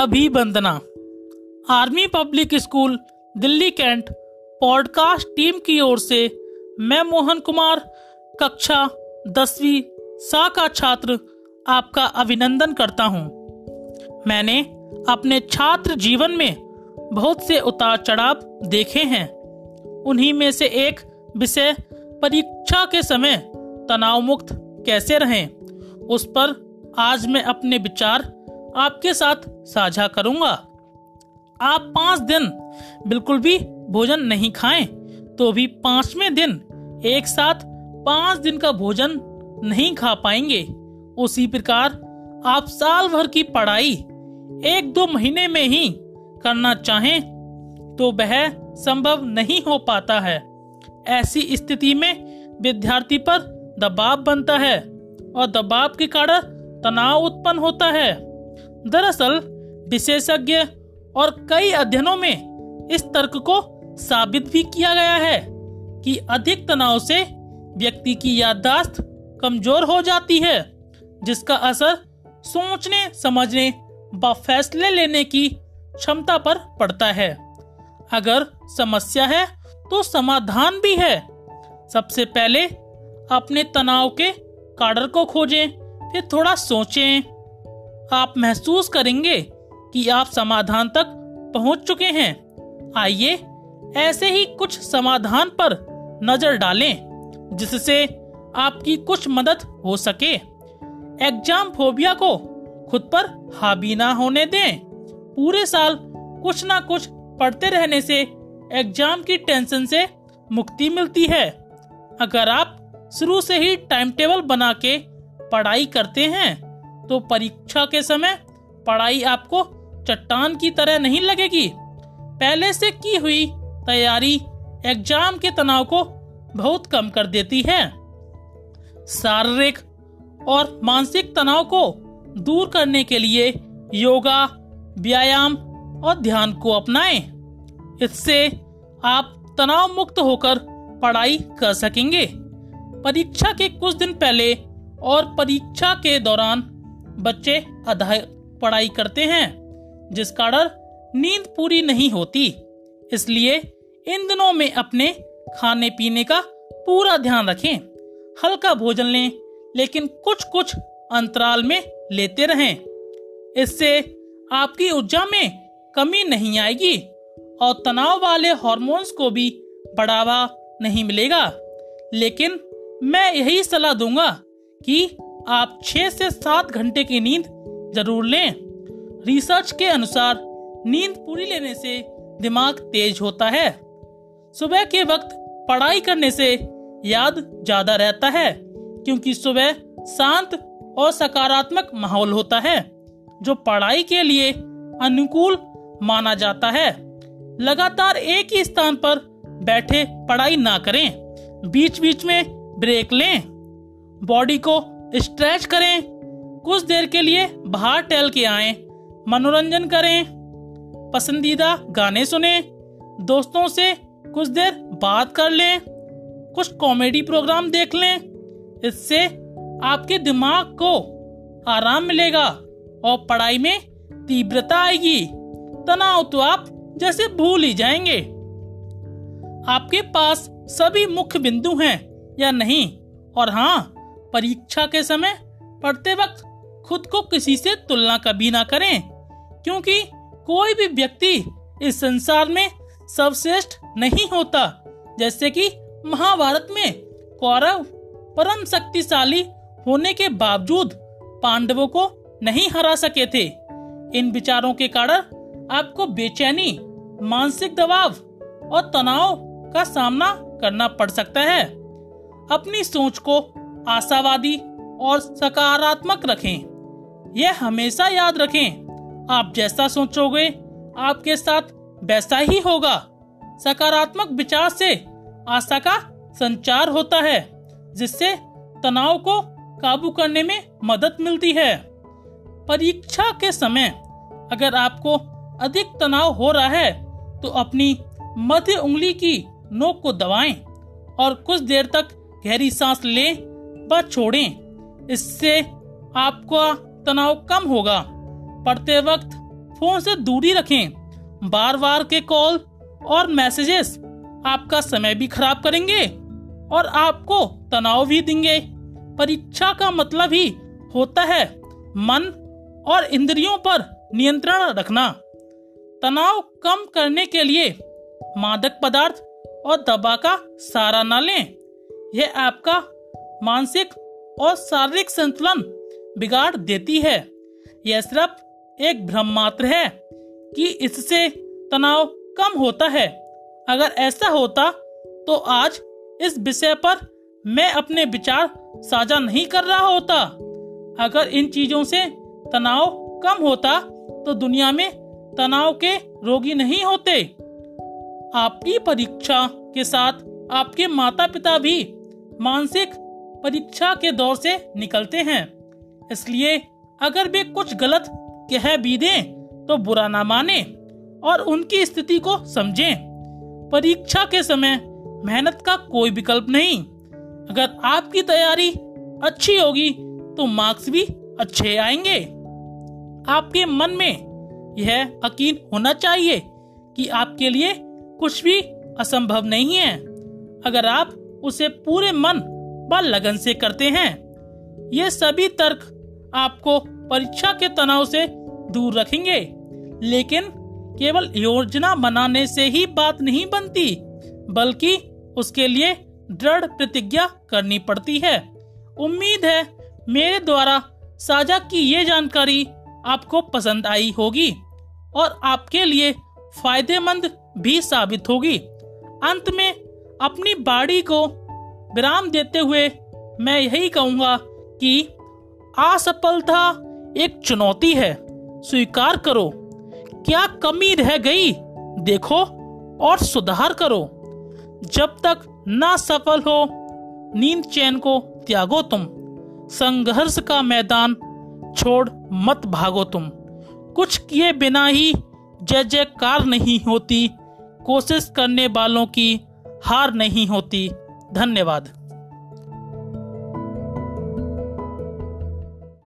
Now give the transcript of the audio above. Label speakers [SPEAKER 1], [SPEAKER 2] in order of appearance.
[SPEAKER 1] अभिवंदना army public school, Delhi cantt, podcast team की ओर से मैं मोहन कुमार, कक्षा दसवीं सा का छात्र आपका अभिनंदन करता हूँ। मैंने अपने छात्र जीवन में बहुत से उतार चढ़ाव देखे हैं उन्हीं में से एक विषय परीक्षा के समय तनाव मुक्त कैसे रहें, उस पर आज मैं अपने विचार आपके साथ साझा करूँगा। आप पाँच दिन बिल्कुल भी भोजन नहीं खाएँ तो भी पाँचवें दिन एक साथ पाँच दिन का भोजन नहीं खा पाएँगे। उसी प्रकार आप साल भर की पढ़ाई एक दो महीने में ही करना चाहें तो वह संभव नहीं हो पाता है। ऐसी स्थिति में विद्यार्थी पर दबाव बनता है और दबाव के कारण तनाव उत्पन्न होता है। दरअसल, विशेषज्ञ और कई अध्ययनों में इस तर्क को साबित भी किया गया है कि अधिक तनाव से व्यक्ति की याददाश्त कमज़ोर हो जाती है, जिसका असर सोचने, समझने व फैसले लेने की क्षमता पर पड़ता है। अगर समस्या है तो समाधान भी है। सबसे पहले अपने तनाव के कारण को खोजें, फिर थोड़ा सोचें। आप महसूस करेंगे कि आप समाधान तक पहुँच चुके हैं। आइए ऐसे ही कुछ समाधान पर नज़र डालें, जिससे आपकी कुछ मदद हो सके। एग्ज़ाम फोबिया को खुद पर हावी ना होने दें। पूरे साल कुछ ना कुछ पढ़ते रहने से एग्ज़ाम की टेंशन से मुक्ति मिलती है। अगर आप शुरू से ही टाइम टेबल बना के पढ़ाई करते हैं तो परीक्षा के समय पढ़ाई आपको चट्टान की तरह नहीं लगेगी। पहले से की हुई तैयारी एग्ज़ाम के तनाव को बहुत कम कर देती है। शारीरिक और मानसिक तनाव को दूर करने के लिए योगा, व्यायाम और ध्यान को अपनाएँ। इससे आप तनाव मुक्त होकर पढ़ाई कर सकेंगे। परीक्षा के कुछ दिन पहले और परीक्षा के दौरान बच्चे अधा पढ़ाई करते हैं, जिस कारण नींद पूरी नहीं होती। इसलिए इन दिनों में अपने खाने पीने का पूरा ध्यान रखें, हल्का भोजन लें, लेकिन कुछ कुछ अंतराल में लेते रहें। इससे आपकी ऊर्जा में कमी नहीं आएगी और तनाव वाले हॉर्मोन्स को भी बढ़ावा नहीं मिलेगा। लेकिन मैं यही सलाह दूँगा कि आप छह से सात घंटे की नींद ज़रूर लें। रिसर्च के अनुसार, नींद पूरी लेने से दिमाग तेज होता है। सुबह के वक्त पढ़ाई करने से याद ज़्यादा रहता है, क्योंकि सुबह शांत और सकारात्मक माहौल होता है, जो पढ़ाई के लिए अनुकूल माना जाता है। लगातार एक ही स्थान पर बैठे पढ़ाई ना करें। बीच बीच में ब्रेक लें। बॉडी को स्ट्रेच करें। कुछ देर के लिए बाहर टहल के आए। मनोरंजन करें। पसंदीदा गाने सुने। दोस्तों से कुछ देर बात कर लें। कुछ कॉमेडी प्रोग्राम देख लें। इससे आपके दिमाग को आराम मिलेगा और पढ़ाई में तीव्रता आएगी। तनाव तो आप जैसे भूल ही जाएँगे। आपके पास सभी मुख्य बिंदु हैं या नहीं? और हाँ परीक्षा के समय पढ़ते वक्त खुद को किसी से तुलना कभी ना करें, क्योंकि कोई भी व्यक्ति इस संसार में सर्वश्रेष्ठ नहीं होता, जैसे कि महाभारत में कौरव परम शक्तिशाली होने के बावजूद पांडवों को नहीं हरा सके थे। इन विचारों के कारण आपको बेचैनी, मानसिक दबाव और तनाव का सामना करना पड़ सकता है। अपनी सोच को आशावादी और सकारात्मक रखें। यह हमेशा याद रखें। आप जैसा सोचोगे, आपके साथ वैसा ही होगा। सकारात्मक विचार से आशा का संचार होता है, जिससे तनाव को काबू करने में मदद मिलती है। परीक्षा के समय अगर आपको अधिक तनाव हो रहा है तो अपनी मध्य उंगली की नोक को दबाएँ और कुछ देर तक गहरी सांस लें। व छोड़ें, इससे आपका तनाव कम होगा। पढ़ते वक्त फ़ोन से दूरी रखें बार बार के कॉल और मैसेजेस आपका समय भी खराब करेंगे और आपको तनाव भी देंगे। परीक्षा का मतलब ही होता है मन और इंद्रियों पर नियंत्रण रखना। तनाव कम करने के लिए मादक पदार्थ और दवा का सहारा न लें। यह आपका मानसिक और शारीरिक संतुलन बिगाड़ देती है। यह सिर्फ़ एक भ्रम मात्र है कि इससे तनाव कम होता है। अगर ऐसा होता तो आज इस विषय पर मैं अपने विचार साझा नहीं कर रहा होता। अगर इन चीज़ों से तनाव कम होता तो दुनिया में तनाव के रोगी नहीं होते। आपकी परीक्षा के साथ आपके माता पिता भी मानसिक परीक्षा के दौर से निकलते हैं। इसलिए अगर वे कुछ गलत कह भी दें तो बुरा ना माने और उनकी स्थिति को समझें। परीक्षा के समय मेहनत का कोई विकल्प नहीं। अगर आपकी तैयारी अच्छी होगी तो मार्क्स भी अच्छे आएँगे। आपके मन में यह यकीन होना चाहिए कि आपके लिए कुछ भी असंभव नहीं है। अगर आप उसे पूरे मन व लगन से करते हैं। ये सभी तर्क आपको परीक्षा के तनाव से दूर रखेंगे। लेकिन केवल योजना बनाने से ही बात नहीं बनती, बल्कि उसके लिए दृढ़ प्रतिज्ञा करनी पड़ती है। उम्मीद है मेरे द्वारा साझा की ये जानकारी आपको पसंद आई होगी और आपके लिए फ़ायदेमंद भी साबित होगी। अंत में अपनी बाड़ी को विराम देते हुए मैं यही कहूँगा कि असफलता एक चुनौती है। स्वीकार करो। क्या कमी रह गई? देखो और सुधार करो। जब तक ना सफल हो, नींद चैन को त्यागो तुम। संघर्ष का मैदान छोड़ मत भागो तुम। कुछ किए बिना ही जय जयकार नहीं होती। कोशिश करने वालों की हार नहीं होती। धन्यवाद।